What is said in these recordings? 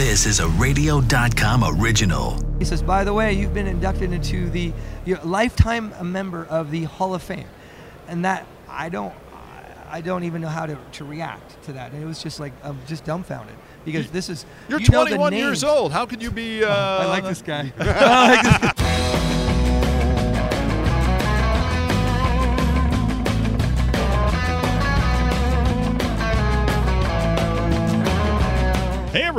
This is a radio.com original. He says, by the way, you've been inducted into the you're lifetime member of the Hall of Fame. And that I don't I don't even know how to, to react to that. And it was just like I'm just dumbfounded because this is You're you 21 years old. How could you be? Uh, I like this guy. I like this guy.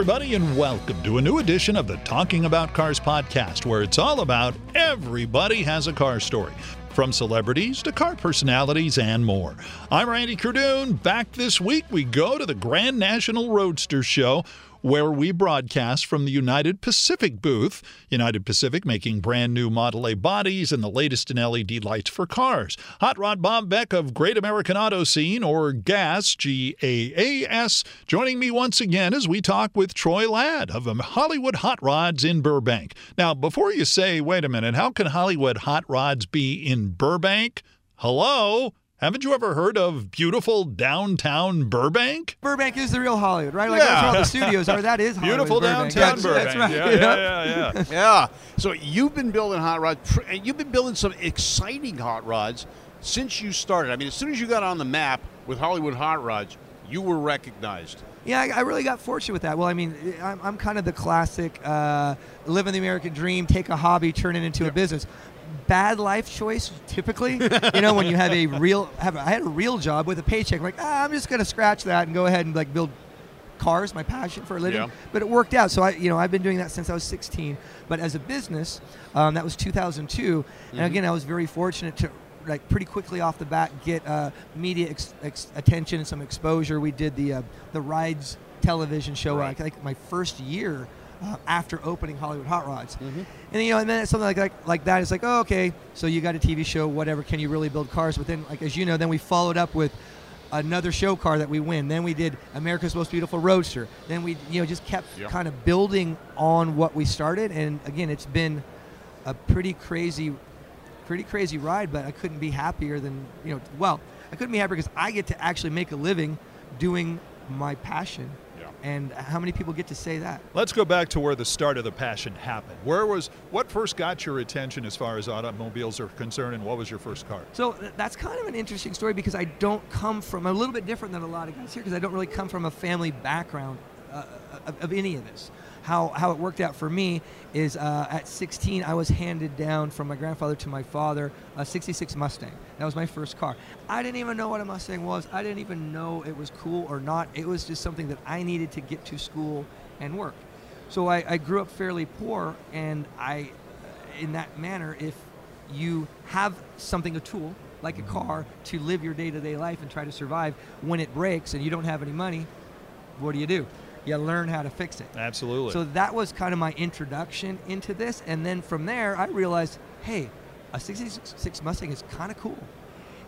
Everybody, and welcome to a new edition of the Talking About Cars podcast, where it's all about everybody has a car story. From celebrities to car personalities and more. I'm Randy Cardoon. Back this week, we go to the Grand National Roadster Show, where we broadcast from the United Pacific booth. United Pacific making brand new Model A bodies and the latest in LED lights for cars. Hot Rod Bob Beck of Great American Auto Scene, or GAS, G A A S, joining me once again as we talk with Troy Ladd of Hollywood Hot Rods in Burbank. Now, before you say, wait a minute, how can Hollywood Hot Rods be in Burbank? Hello? Haven't you ever heard of beautiful downtown Burbank? Burbank is the real Hollywood, right? Like that's where all the studios are. That is Hollywood, Beautiful Burbank. downtown That's- Burbank. That's right. Yeah, yeah, yeah, yeah. Yeah. So you've been building hot rods, and you've been building some exciting hot rods since you started. I mean, as soon as you got on the map with Hollywood Hot Rods, you were recognized. Yeah, I, I really got fortunate with that. Well, I mean, I'm, I'm kind of the classic uh, living the American dream, take a hobby, turn it into a business. Bad life choice, typically. you know, when you have a real, have I had a real job with a paycheck. I'm like, ah, I'm just gonna scratch that and go ahead and like build cars, my passion for a living. Yeah. But it worked out. So I, you know, I've been doing that since I was 16. But as a business, um, that was 2002. And again, I was very fortunate to like pretty quickly off the bat get uh, media ex- ex- attention and some exposure. We did the uh, the rides television show. Right. I think my first year. Uh, after opening Hollywood Hot Rods, and you know, and then something like, like like that is like, oh, okay, so you got a TV show, whatever. Can you really build cars? But then, like as you know, then we followed up with another show car that we win. Then we did America's Most Beautiful Roadster. Then we, you know, just kept Yeah. kind of building on what we started. And again, it's been a pretty crazy, pretty crazy ride. But I couldn't be happier than, you know, well, I couldn't be happier because I get to actually make a living doing my passion. And how many people get to say that? Let's go back to where the start of the passion happened. Where was what first got your attention as far as automobiles are concerned, and what was your first car? So that's kind of an interesting story because I don't come from a little bit different than a lot of guys here because I don't really come from a family background uh, of, of any of this. How, how it worked out for me is uh, at 16 I was handed down from my grandfather to my father a 66 Mustang. That was my first car. I didn't even know what a Mustang was. I didn't even know it was cool or not. It was just something that I needed to get to school and work. So I, I grew up fairly poor, and I, in that manner, if you have something, a tool like a car, to live your day-to-day life and try to survive, when it breaks and you don't have any money, what do you do? You learn how to fix it. Absolutely. So that was kind of my introduction into this, and then from there, I realized, hey, a 66 Mustang is kind of cool.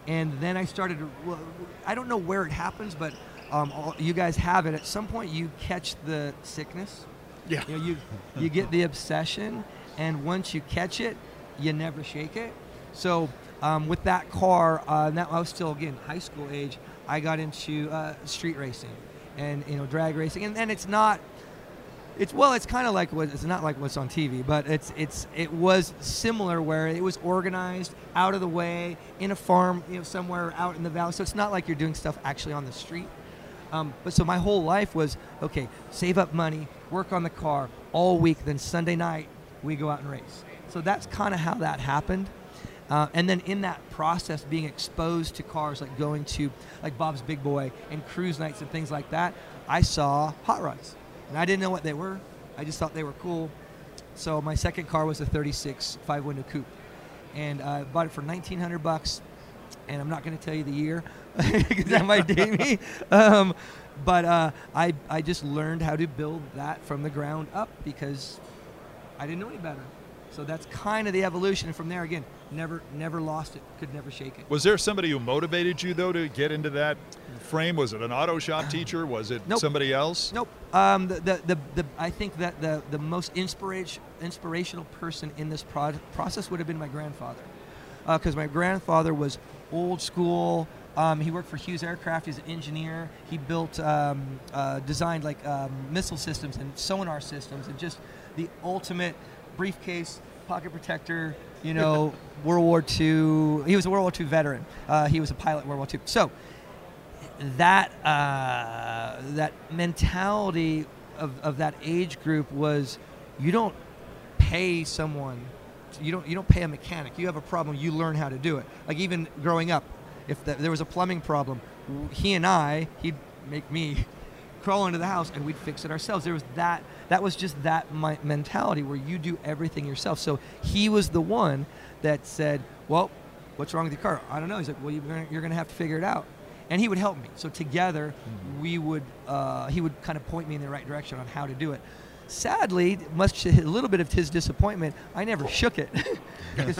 And then I started. Well, I don't know where it happens, but um, all, you guys have it. At some point, you catch the sickness. Yeah. You, know, you you get the obsession, and once you catch it, you never shake it. So um, with that car, uh, now I was still again high school age. I got into uh, street racing and you know drag racing, and, and it's not. It's well, it's kind of like what it's not like what's on TV, but it's it's it was similar where it was organized out of the way in a farm, you know, somewhere out in the valley. So it's not like you're doing stuff actually on the street. Um, but so my whole life was okay, save up money, work on the car all week, then Sunday night we go out and race. So that's kind of how that happened. Uh, and then in that process, being exposed to cars like going to like Bob's Big Boy and cruise nights and things like that, I saw hot rods, and I didn't know what they were. I just thought they were cool. So my second car was a 36 five-window coupe, and uh, I bought it for 1,900 bucks. And I'm not going to tell you the year because that might date me. Um, but uh, I I just learned how to build that from the ground up because I didn't know any better. So that's kind of the evolution. And from there, again, never never lost it. Could never shake it. was there somebody who motivated you though to get into that frame? Was it an auto shop teacher? Was it Nope. somebody else? Nope. Um, the, the, the, the, I think that the, the most inspiration, inspirational person in this pro- process would have been my grandfather. Because my grandfather was old school, Um, he worked for Hughes Aircraft. He's an engineer. He built, um, uh, designed like um, missile systems and sonar systems, and just the ultimate briefcase, pocket protector. You know, World War II. He was a World War II veteran. Uh, he was a pilot World War II. So that uh, that mentality of, of that age group was, you don't pay someone, you don't you don't pay a mechanic. You have a problem, you learn how to do it. Like even growing up, if the, there was a plumbing problem, he and I, he'd make me crawl into the house and we'd fix it ourselves. There was that. That was just that mi- mentality where you do everything yourself. So he was the one that said, "Well, what's wrong with your car?" I don't know. He's like, "Well, you're gonna, you're gonna have to figure it out." And he would help me. So together, we would. Uh, he would kind of point me in the right direction on how to do it. Sadly, much to a little bit of his disappointment, I never shook it.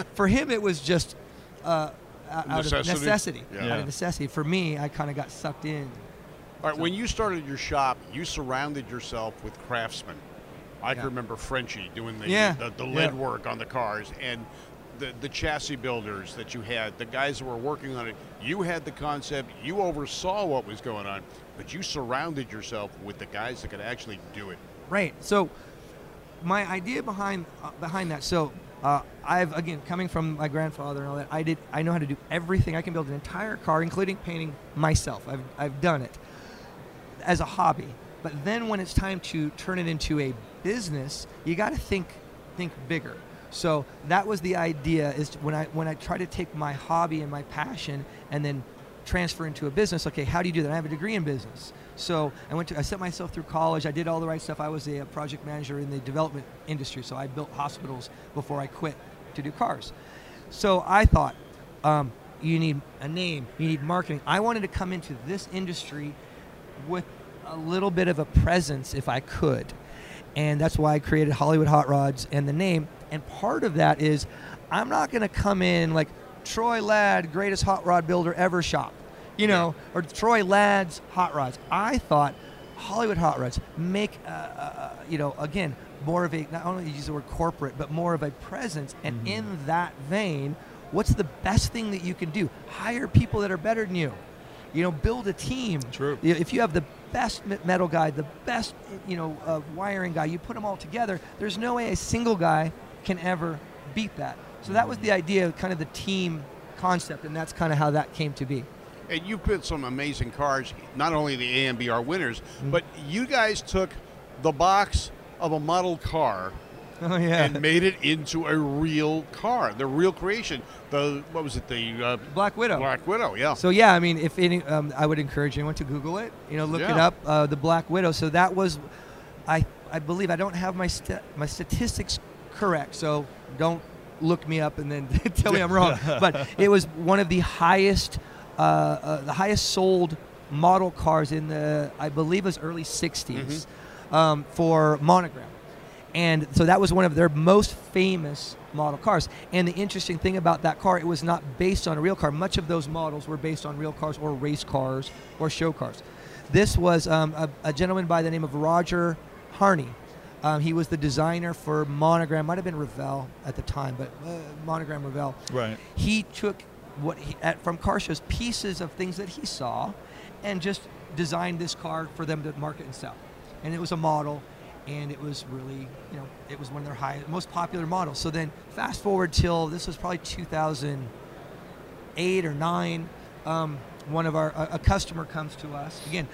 for him, it was just uh, out of Necessity? necessity. Yeah. Out of necessity. For me, I kind of got sucked in. All right, when you started your shop, you surrounded yourself with craftsmen. I Yeah. can remember Frenchie doing the Yeah, the, the yeah. lead work on the cars and the, the chassis builders that you had, the guys that were working on it. You had the concept, you oversaw what was going on, but you surrounded yourself with the guys that could actually do it. Right. So, my idea behind uh, behind that. So, uh, I've again coming from my grandfather and all that. I did. I know how to do everything. I can build an entire car, including painting myself. I've I've done it as a hobby. But then when it's time to turn it into a business, you got to think think bigger. So that was the idea. Is when I when I try to take my hobby and my passion and then transfer into a business. Okay, how do you do that? I have a degree in business. So I went to I sent myself through college. I did all the right stuff. I was a, project manager in the development industry. So I built hospitals before I quit to do cars. So I thought, um, you need a name, you need marketing. I wanted to come into this industry with a little bit of a presence if I could. And that's why I created Hollywood Hot Rods and the name. And part of that is I'm not going to come in like Troy Ladd, greatest hot rod builder ever shop, you know, or Troy Ladd's hot rods. I thought Hollywood Hot Rods make, uh, uh, you know, again, more of a, not only use the word corporate, but more of a presence. And in that vein, what's the best thing that you can do? Hire people that are better than you you know build a team True. If you have the best metal guy the best you know uh, wiring guy you put them all together there's no way a single guy can ever beat that so that was the idea kind of the team concept and that's kind of how that came to be And you built some amazing cars, not only the AMBR winners, Mm-hmm. but you guys took the box of a model car oh yeah and made it into a real car, the real creation. The what was it? The uh, black widow Black Widow. Yeah. So yeah, I mean, if any, um, I would encourage anyone to Google it. You know, look it up. Uh, the Black Widow. So that was, I I believe I don't have my st- my statistics correct. So don't look me up and then tell me I'm wrong. but it was one of the highest, uh, uh, the highest sold model cars in the I believe it was early '60s um, for monogram. And so that was one of their most famous model cars. And the interesting thing about that car, it was not based on a real car. Much of those models were based on real cars or race cars or show cars. This was um, a, a gentleman by the name of Roger Harney. Um, he was the designer for Monogram, might have been Revell at the time, but uh, Monogram Revell Right. he took what he, at, from car shows pieces of things that he saw and just designed this car for them to market and sell and it was a model and it was really you know it was one of their high most popular models so then fast forward till this was probably 2008 or 9 um, one of our a, a customer comes to us again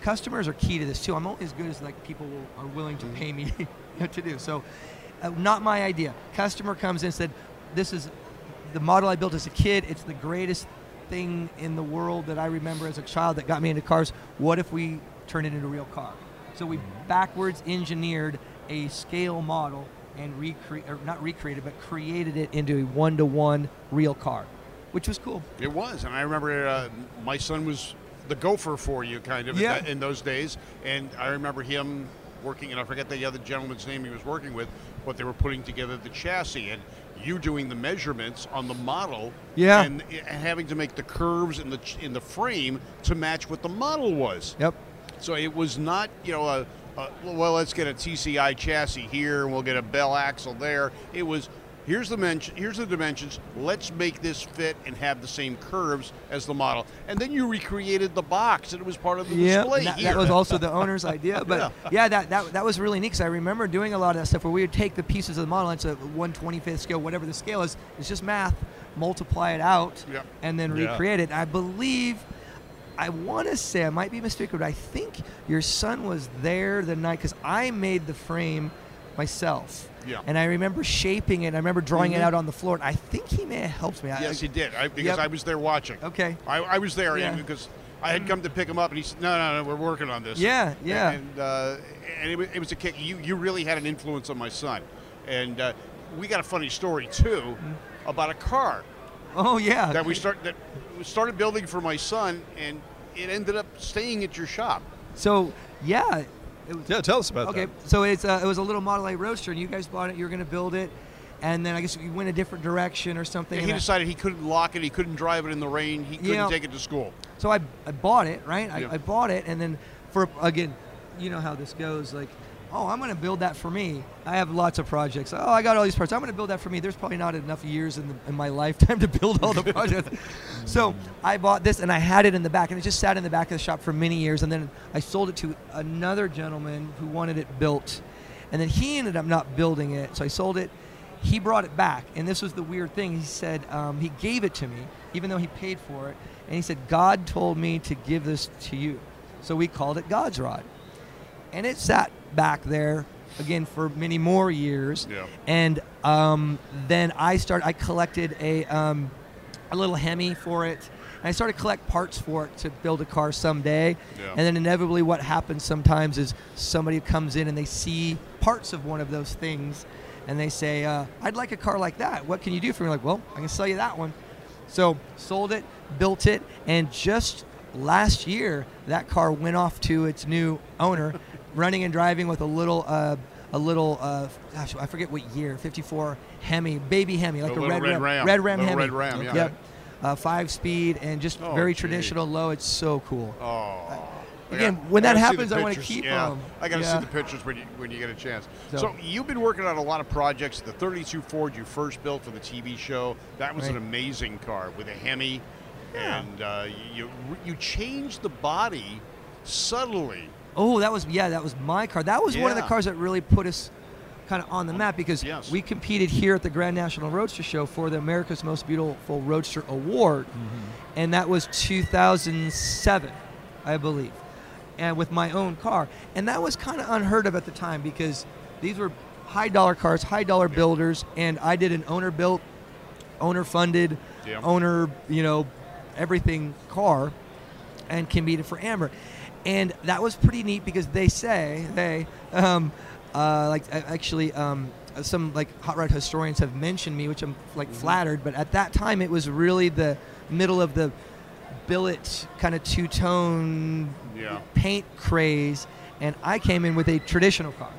customers are key to this too i'm only as good as like people will, are willing to pay me to do so uh, not my idea customer comes in and said this is the model I built as a kid. It's the greatest thing in the world that I remember as a child that got me into cars. What if we turn it into a real car? So we backwards engineered a scale model and recreate, or not recreated, but created it into a one-to-one real car, which was cool. It was, and I remember uh, my son was the gopher for you, kind of, Yeah. in those days. And I remember him working, and I forget the other gentleman's name he was working with, but they were putting together the chassis, and you doing the measurements on the model, Yeah. and, and having to make the curves in the in the frame to match what the model was. Yep. So it was not, you know, a, a well, let's get a TCI chassis here, and we'll get a bell axle there. It was Here's the men- here's the dimensions. Let's make this fit and have the same curves as the model. And then you recreated the box, and it was part of the Yeah, display and that, here. that was also the owner's idea. But Yeah. yeah, that, that that was really neat because I remember doing a lot of that stuff where we would take the pieces of the model, and it's a 125th scale, whatever the scale is. It's just math, multiply it out, Yeah. and then Yeah. recreate it. I believe. I want to say I might be mistaken, but I think your son was there the night because I made the frame myself. Yeah. And I remember shaping it. I remember drawing it Mhm. out on the floor. And I think he may have helped me. I- Yes, he did. I, because Yep. I was there watching. Okay. I, I was there Yeah. because I had come to pick him up, and he said, "No, no, no, we're working on this." Yeah, yeah. And uh, and it, wa- it was a kick. You you really had an influence on my son, and uh, we got a funny story too Mm-hmm. about a car Oh yeah. that we start that we started building for my son, and it ended up staying at your shop. So yeah, it was, Yeah, tell us about Okay, that. Okay, so it's uh, it was a little Model A Roadster, and you guys bought it. You were going to build it, and then I guess you went a different direction or something. And and he I- decided he couldn't lock it. He couldn't drive it in the rain. He couldn't Yeah. take it to school. so I, I bought it, right? I, Yeah. I bought it, and then for again, you know how this goes. Like, oh, I'm going to build that for me. I have lots of projects. Oh, I got all these parts. I'm going to build that for me. There's probably not enough years in, the, in my lifetime to build all the projects. so I bought this, and I had it in the back, and it just sat in the back of the shop for many years. And then I sold it to another gentleman who wanted it built, and then he ended up not building it. So I sold it. He brought it back, and this was the weird thing. He said um, he gave it to me, even though he paid for it, and he said God told me to give this to you. So we called it God's Rod and it sat back there again for many more years. Yeah. And um, then I started. I collected a um, a little Hemi for it. And I started to collect parts for it to build a car someday. Yeah. And then inevitably, what happens sometimes is somebody comes in and they see parts of one of those things, and they say, uh, "I'd like a car like that. What can you do for me?" Like, well, I can sell you that one. So sold it, built it, and just last year that car went off to its new owner, running and driving with a little, uh, a little, uh, gosh, I forget what year, 54 Hemi, baby Hemi, like A a, red, red ram, Ram. red ram Hemi. red Ram, yeah. Yep. Uh, five speed and just Oh, very gee. traditional low. It's so cool. Oh. Again, when that happens, I wanna pictures. keep yeah. 'em. I got to Yeah. see the pictures when you when you get a chance. So, So- you've been working on a lot of projects. The 32 Ford you first built for the TV show that was an amazing car with a Hemi, Yeah. and uh, you you changed the body subtly. Oh, that was yeah, that was my car. That was one of the cars that really put us kind of on the map because Yes. we competed here at the Grand National Roadster Show for the America's Most Beautiful Roadster Award, mm-hmm. and that was 2007, I believe, and with my own car, and that was kind of unheard of at the time because these were high dollar cars, high dollar builders, and I did an owner built, owner funded, Yeah. owner you know everything car and competed for AMBR. And that was pretty neat because they say they um, uh, like actually um, some like hot rod historians have mentioned me, which I'm like flattered. But at that time, it was really the middle of the billet kind of two tone Yeah. paint craze, and I came in with a traditional car.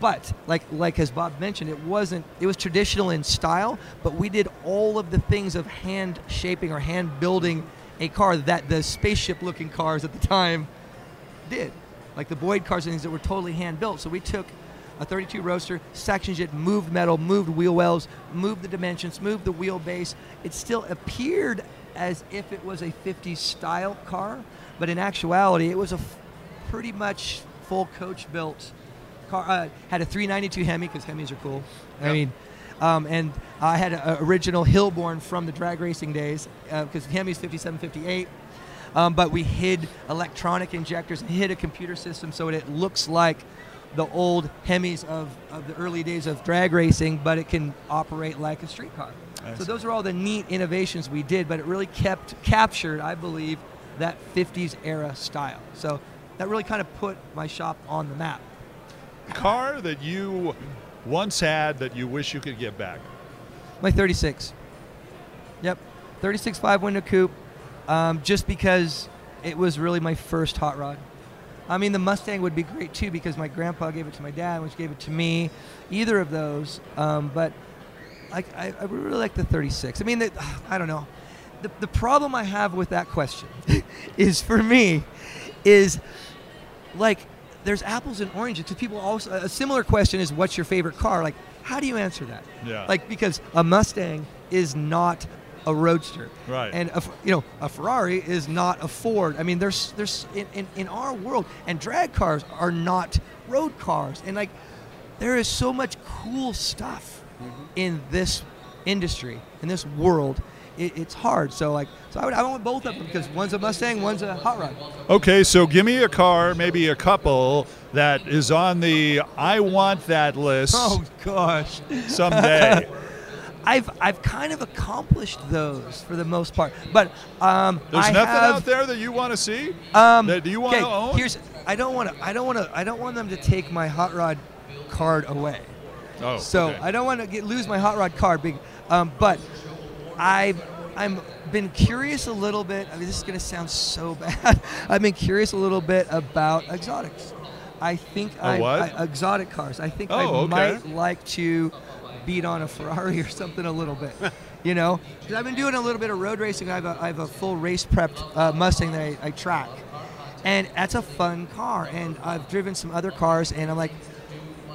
But like like as Bob mentioned, it wasn't. It was traditional in style, but we did all of the things of hand shaping or hand building a car that the spaceship-looking cars at the time did, like the Boyd cars and things that were totally hand built. So we took a 32 Roadster, sectioned it, moved metal, moved wheel wells, moved the dimensions, moved the wheelbase. It still appeared as if it was a 50s style car, but in actuality, it was a pretty much full coach built car. Uh, had a 392 Hemi because Hemis are cool. I mean. Um, and I had an original Hilborn from the drag racing days because Hemi's 57, 58. Um, but we hid electronic injectors, and hid a computer system so it looks like the old Hemis of, of the early days of drag racing, but it can operate like a street car. So those are all the neat innovations we did, but it really kept captured, I believe, that 50s era style. So that really kind of put my shop on the map. Car that you once had that you wish you could get back. My 36. Yep, 36 five window coupe. Um, just because it was really my first hot rod. I mean, the Mustang would be great too because my grandpa gave it to my dad, which gave it to me. Either of those, um, but like I, I really like the 36. I mean, the, I don't know. The, the problem I have with that question is for me is like there's apples and oranges. Because people also a similar question is, what's your favorite car? Like, how do you answer that? Yeah. Like because a Mustang is not a roadster, Right. And a, you know, a Ferrari is not a Ford. I mean, there's there's in, in, in our world, and drag cars are not road cars, and like there is so much cool stuff mm-hmm. in this industry, in this world. It, it's hard. So like, so I would I want both of them because one's a Mustang, one's a hot rod. Okay, so give me a car, maybe a couple that is on the I want that list Oh gosh. someday. I've I've kind of accomplished those for the most part, but um, There's I nothing have, out there that you want to see. Um, that you want to own. Here's I don't want to I don't want to I don't want them to take my hot rod card away. oh, So okay. I don't want to get lose my hot rod card, big, um, but I've I'm been curious a little bit. I mean, this is going to sound so bad. I've been curious a little bit about exotics. I think I? I exotic cars. I think I Oh, okay. might like to beat on a Ferrari or something a little bit. you know? Because I've been doing a little bit of road racing. I have a, I have a full race prepped uh, Mustang that I, I track, and that's a fun car. And I've driven some other cars, and I'm like,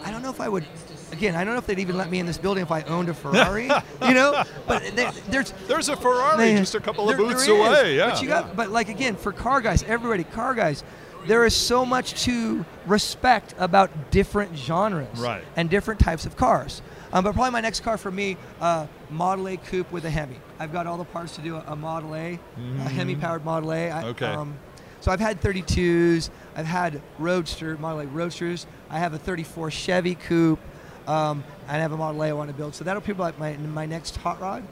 I don't know if I would. Again, I don't know if they'd even let me in this building if I owned a Ferrari, you know. But there, there's There's a Ferrari just a couple of there- booths there away. Yeah. But you got, but like again, for car guys, everybody, car guys, there is so much to respect about different genres Right. and different types of cars. Um, but probably my next car for me, uh, Model A coupe with a Hemi. I've got all the parts to do a, a Model A, a Hemi powered Model A. I, Mm-hmm. Okay. Um, so I've had 32s, I've had Roadster, Model A Roadsters. I have a 34 Chevy coupe, um, and I have a Model A I want to build. So that'll be like my, my next hot rod.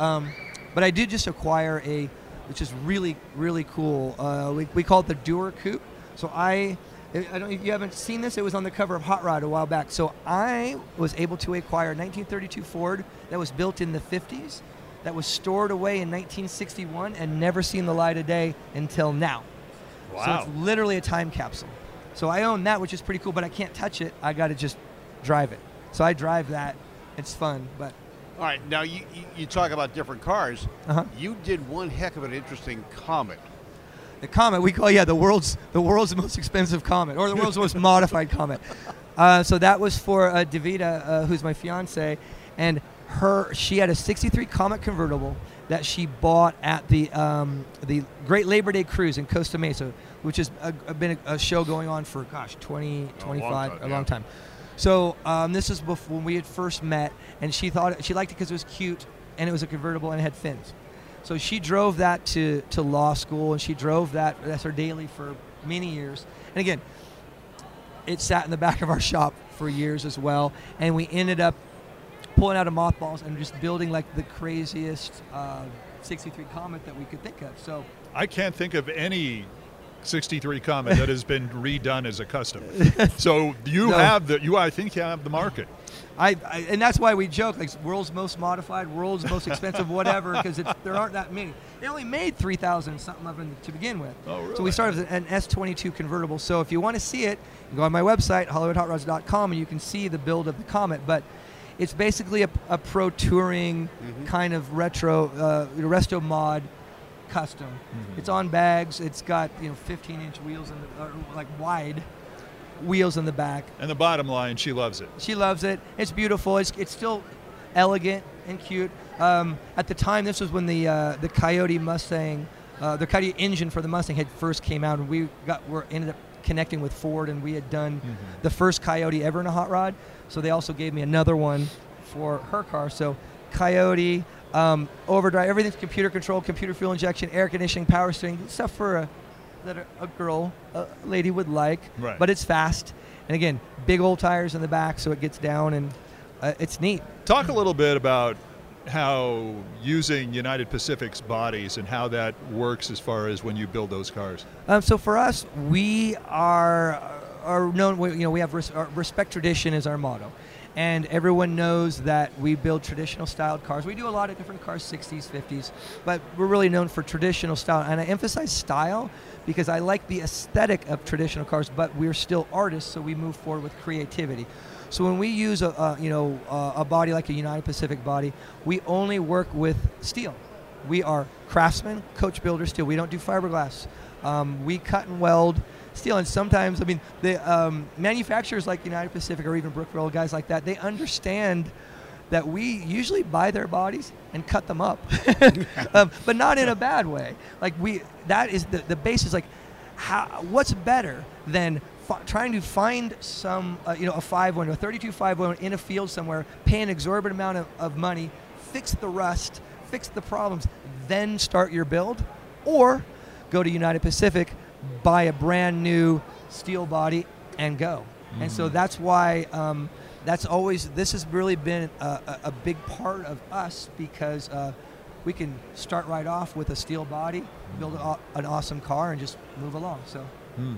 Um, but I did just acquire a, which is really really cool. Uh, we, we call it the Doer Coupe. So I, I don't if you haven't seen this. It was on the cover of Hot Rod a while back. So I was able to acquire a 1932 Ford that was built in the 50s, that was stored away in 1961 and never seen the light of day until now. Wow. So it's literally a time capsule. So I own that, which is pretty cool, but I can't touch it. I got to just drive it. So I drive that. It's fun, but All right, now you, you, talk about different cars. Uh-huh. You did one heck of an interesting Comet. The Comet we call yeah the world's the world's most expensive Comet or the world's most modified Comet. Uh, so that was for uh, Davida, uh, who's my fiance, and her she had a '63 Comet convertible that she bought at the um, the Great Labor Day Cruise in Costa Mesa, which has uh, been a, a show going on for gosh 20 25 time, a yeah. long time. So um, this is before when we had first met, and she thought she liked it because it was cute and it was a convertible and it had fins. So she drove that to, to law school, and she drove that that's her daily for many years. And again, it sat in the back of our shop for years as well, and we ended up pulling out of mothballs and just building like the craziest uh, 63 Comet that we could think of. So I can't think of any 63 Comet that has been redone as a custom. So you No. have the you I think you have the market. I, I and that's why we joke like world's most modified, world's most expensive, whatever, because there aren't that many. They only made 3,000 something of them to begin with. Oh, really? So we started with an S22 convertible. So if you want to see it, go on my website HollywoodHotRods.com and you can see the build of the Comet. But it's basically a, a pro touring mm-hmm. kind of retro uh, resto mod custom. Mm-hmm. It's on bags. It's got you know 15 inch wheels the or like wide wheels in the back. And the bottom line, she loves it. She loves it. It's beautiful. It's, it's still elegant and cute. Um, at the time, this was when the uh, the Coyote Mustang, uh, the Coyote engine for the Mustang had first came out, and we got were ended up connecting with Ford, and we had done the first Coyote ever in a hot rod. So they also gave me another one for her car. So Coyote, um, overdrive, everything's computer controlled, computer fuel injection, air conditioning, power steering, stuff for a that a, girl, a lady would like. Right. But it's fast, and again, big old tires in the back, so it gets down and uh, it's neat. Talk a little bit about how using United Pacific's bodies and how that works as far as when you build those cars. Um, so for us, we are are known. we- You know, we have res- our respect tradition is our motto, and everyone knows that we build traditional styled cars. We do a lot of different cars, 60s, 50s, but we're really known for traditional style. And I emphasize style because I like the aesthetic of traditional cars, but we're still artists, so we move forward with creativity. So when we use a, a you know a, body like a United Pacific body, we only work with steel. We are craftsmen, coach builder steel. We don't do fiberglass. Um, we cut and weld steel. And sometimes, I mean, the um, manufacturers like United Pacific or even Brookville, guys like that, they understand that we usually buy their bodies and cut them up, um, but not in a bad way. Like we, that is the the basis. Like, how, what's better than trying to find some, uh, you know, a five one, a 32 five in a field somewhere, pay an exorbitant amount of, of money, fix the rust, fix the problems, then start your build, or go to United Pacific, buy a brand new steel body, and go. And so that's why um, that's always this has really been a, a, a big part of us because uh, we can start right off with a steel body, build a, an awesome car, and just move along. So.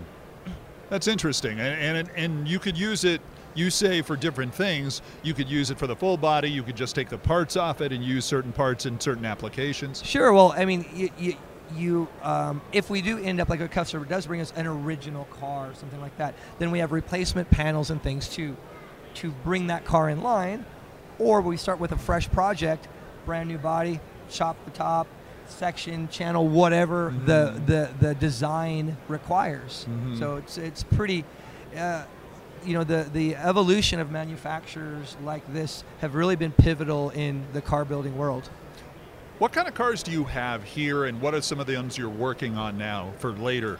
That's interesting, and, and and you could use it. You say for different things. You could use it for the full body. You could just take the parts off it and use certain parts in certain applications. Sure. Well, I mean, you, you, you um, if we do end up like a customer does bring us an original car or something like that, then we have replacement panels and things to to bring that car in line, or we start with a fresh project, brand new body, chop the top, section, channel, whatever the, the the design requires. So it's it's pretty. Uh, you know the the evolution of manufacturers like this have really been pivotal in the car building world. What kind of cars do you have here, and what are some of the ones you're working on now for later?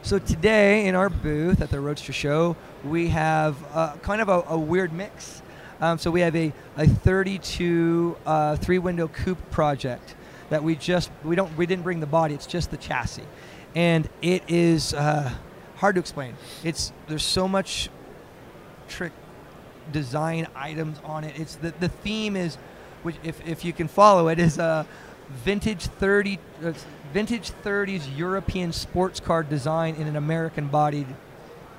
So today in our booth at the Roadster Show, we have uh, kind of a, a weird mix. Um, so we have a, a 32 uh, three-window coupe project that we just we don't we didn't bring the body. It's just the chassis, and it is uh, hard to explain. It's there's so much trick design items on it. It's the the theme is, which if, if you can follow it, is a vintage 30 uh, vintage 30s European sports car design in an American bodied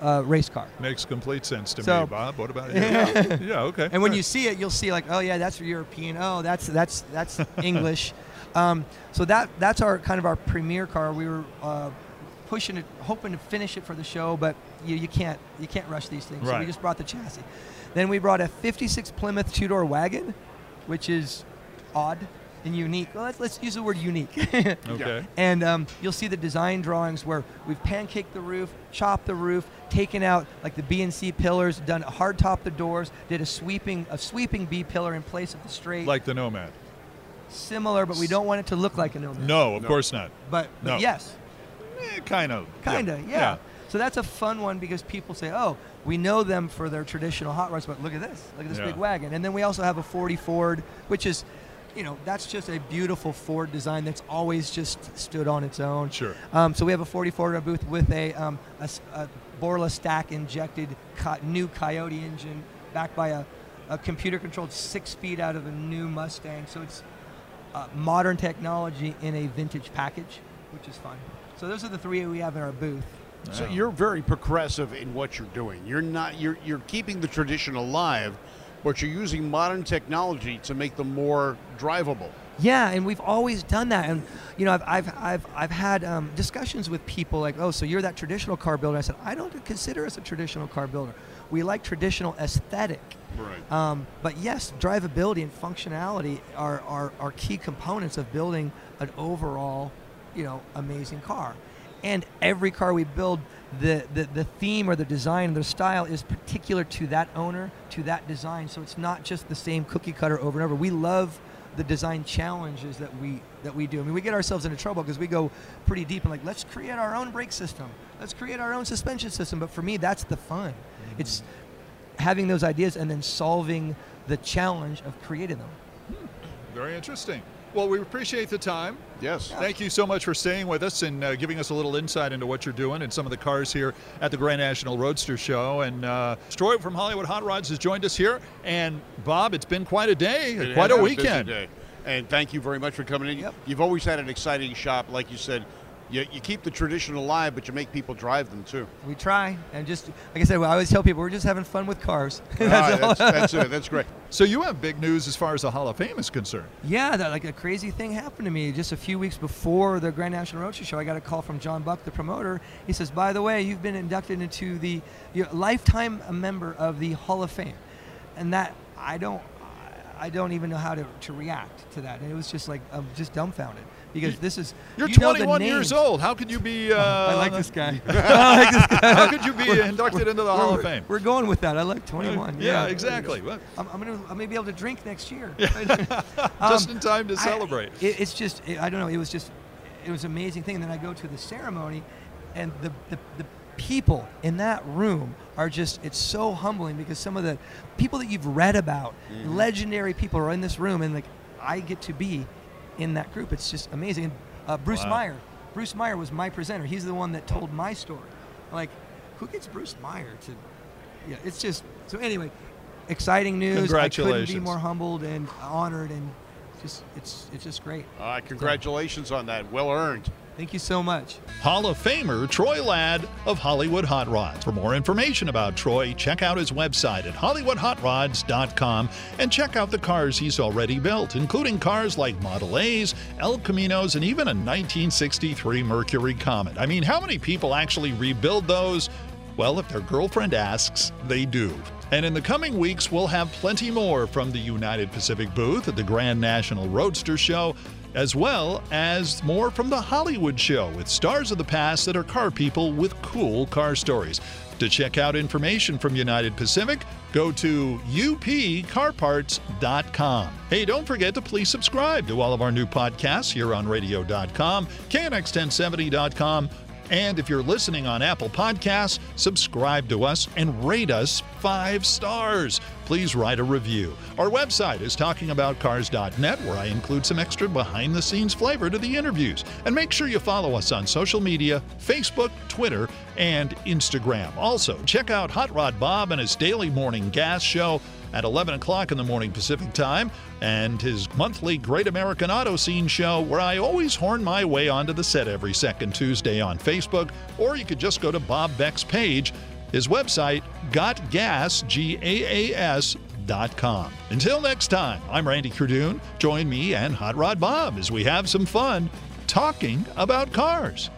uh, race car. Makes complete sense to So- me, Bob. What about you? yeah. yeah, okay. And when All you see it, you'll see like, oh yeah, that's European. Oh, that's that's that's English. Um, so that that's our kind of our premier car. We were uh, pushing it, hoping to finish it for the show, but you, you can't you can't rush these things. So we just brought the chassis. Then we brought a '56 Plymouth two-door wagon, which is odd and unique. Well, let's, let's use the word unique. Okay. And um, you'll see the design drawings where we've pancaked the roof, chopped the roof, taken out like the B and C pillars, done hard top the doors, did a sweeping a sweeping B pillar in place of the straight. Like the Nomad. similar, but we don't want it to look like a nomad. No, of No. course not. But, but No. yes, Eh, kind of. kinda, yeah. So that's a fun one because people say, "Oh, we know them for their traditional hot rods, but look at this, look at this Yeah. big wagon." And then we also have a 40 Ford, which is, you know, that's just a beautiful Ford design that's always just stood on its own. Sure. Um, so we have a 40 Ford in our booth with a, um, a, a Borla stack injected new Coyote engine backed by a, a computer controlled six speed out of a new Mustang. So it's uh, modern technology in a vintage package, which is fun. So those are the three we have in our booth. So you're very progressive in what you're doing. You're not you're you're keeping the tradition alive, but you're using modern technology to make them more drivable. Yeah, and we've always done that. And you know, I've I've I've, I've had um, discussions with people like, oh, so you're that traditional car builder. I said, I don't consider us a traditional car builder. We like traditional aesthetic. Right. Um, but yes, drivability and functionality are, are, are key components of building an overall, you know, amazing car. And every car we build, the, the, the theme or the design, the style is particular to that owner, to that design. So it's not just the same cookie cutter over and over. We love the design challenges that we that we do. I mean, we get ourselves into trouble because we go pretty deep and like, let's create our own brake system, let's create our own suspension system. But for me, that's the fun. Mm-hmm. It's having those ideas and then solving the challenge of creating them. Very interesting. Well, we appreciate the time. Yes. Thank you so much for staying with us and uh, giving us a little insight into what you're doing and some of the cars here at the Grand National Roadster Show. And uh, Troy from Hollywood Hot Rods has joined us here. And Bob, it's been quite a day, It quite a been busy weekend. day. And thank you very much for coming in. Yep. You've always had an exciting shop, like you said. You, you keep the tradition alive, but you make people drive them too. We try and just like I said, I always tell people we're just having fun with cars. Ah, that's, that's it. That's great. So you have big news as far as the Hall of Fame is concerned. Yeah, that like a crazy thing happened to me just a few weeks before the Grand National Roadshow show. I got a call from John Buck, the promoter. He says, "By the way, you've been inducted into the you're a lifetime member of the Hall of Fame," and that I don't. I don't even know how to, to react to that. And it was just like I'm just dumbfounded because this is You're you know the 21 years old. How could you be? Uh, I like this guy. I like this guy. How could you be inducted into the Hall of Fame? We're going with that. I like 21. Yeah, exactly. Well, I'm, I'm gonna I may be able to drink next year. Just in time to Um, I- celebrate. it, it's just it, I don't know. It was just it was an amazing thing. And then I go to the ceremony, and the, the the people in that room are just it's so humbling because some of the people that you've read about, Mm-hmm. legendary people, are in this room, and like I get to be in that group. It's just amazing. And, uh, Bruce Wow. Meyer. Bruce Meyer was my presenter. He's the one that told my story. Like, who gets Bruce Meyer to? Yeah, it's just so. Anyway, exciting news. Congratulations. I couldn't be more humbled and honored, and just it's it's just great. All right, congratulations on that. Well earned. Thank you so much. Hall of Famer Troy Ladd of Hollywood Hot Rods. For more information about Troy, check out his website at HollywoodHotRods.com and check out the cars he's already built, including cars like Model A's, El Caminos, and even a 1963 Mercury Comet. I mean, how many people actually rebuild those? Well, if their girlfriend asks, they do. And in the coming weeks, we'll have plenty more from the United Pacific booth at the Grand National Roadster Show, as well as more from the Hollywood Show with stars of the past that are car people with cool car stories. To check out information from United Pacific, go to upcarparts.com. Hey, don't forget to please subscribe to all of our new podcasts here on radio.com, knx1070.com, and if you're listening on Apple Podcasts, subscribe to us and rate us five stars. Please write a review. Our website is talkingaboutcars.net, where I include some extra behind the scenes flavor to the interviews. And make sure you follow us on social media Facebook, Twitter, and Instagram. Also, check out Hot Rod Bob and his daily morning gas show at 11 o'clock in the morning Pacific Time, and his monthly Great American Auto Scene show, where I always horn my way onto the set every second Tuesday on Facebook, or you could just go to Bob Beck's page, his website, gotgas.com. Until next time, I'm Randy Cardoon. Join me and Hot Rod Bob as we have some fun talking about cars.